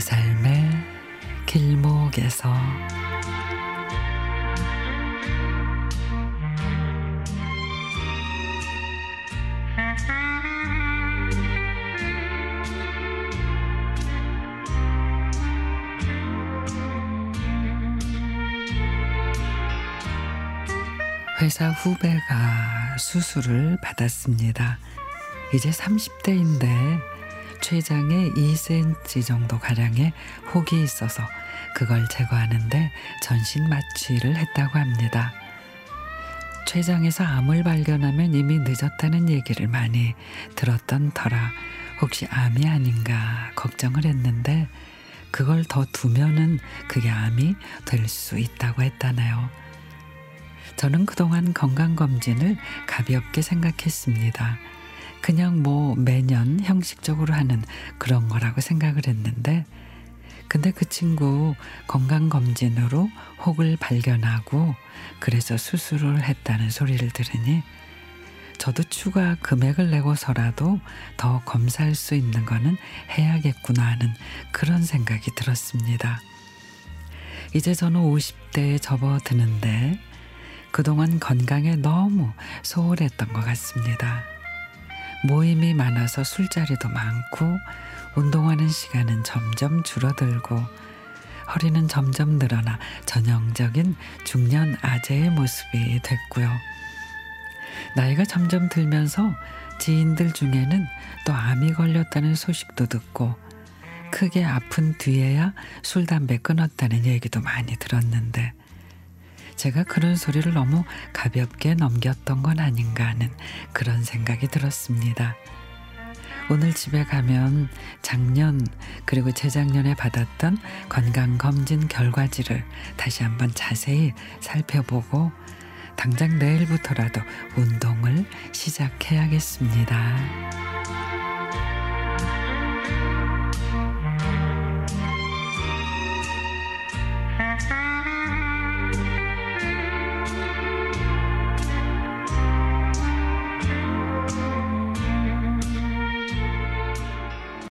삶의 길목에서 회사 후배가 수술을 받았습니다. 이제 30대인데 췌장에 2cm 정도 가량의 혹이 있어서 그걸 제거하는데 전신 마취를 했다고 합니다. 췌장에서 암을 발견하면 이미 늦었다는 얘기를 많이 들었던 터라 혹시 암이 아닌가 걱정을 했는데 그걸 더 두면은 그게 암이 될 수 있다고 했다네요. 저는 그동안 건강검진을 가볍게 생각했습니다. 그냥 뭐 매년 형식적으로 하는 그런 거라고 생각을 했는데, 근데 그 친구 건강검진으로 혹을 발견하고 그래서 수술을 했다는 소리를 들으니 저도 추가 금액을 내고서라도 더 검사할 수 있는 거는 해야겠구나 하는 그런 생각이 들었습니다. 이제 저는 50대에 접어드는데 그동안 건강에 너무 소홀했던 것 같습니다. 모임이 많아서 술자리도 많고 운동하는 시간은 점점 줄어들고 허리는 점점 늘어나 전형적인 중년 아재의 모습이 됐고요. 나이가 점점 들면서 지인들 중에는 또 암이 걸렸다는 소식도 듣고 크게 아픈 뒤에야 술, 담배 끊었다는 얘기도 많이 들었는데 제가 그런 소리를 너무 가볍게 넘겼던 건 아닌가 하는 그런 생각이 들었습니다. 오늘 집에 가면 작년 그리고 재작년에 받았던 건강검진 결과지를 다시 한번 자세히 살펴보고 당장 내일부터라도 운동을 시작해야겠습니다.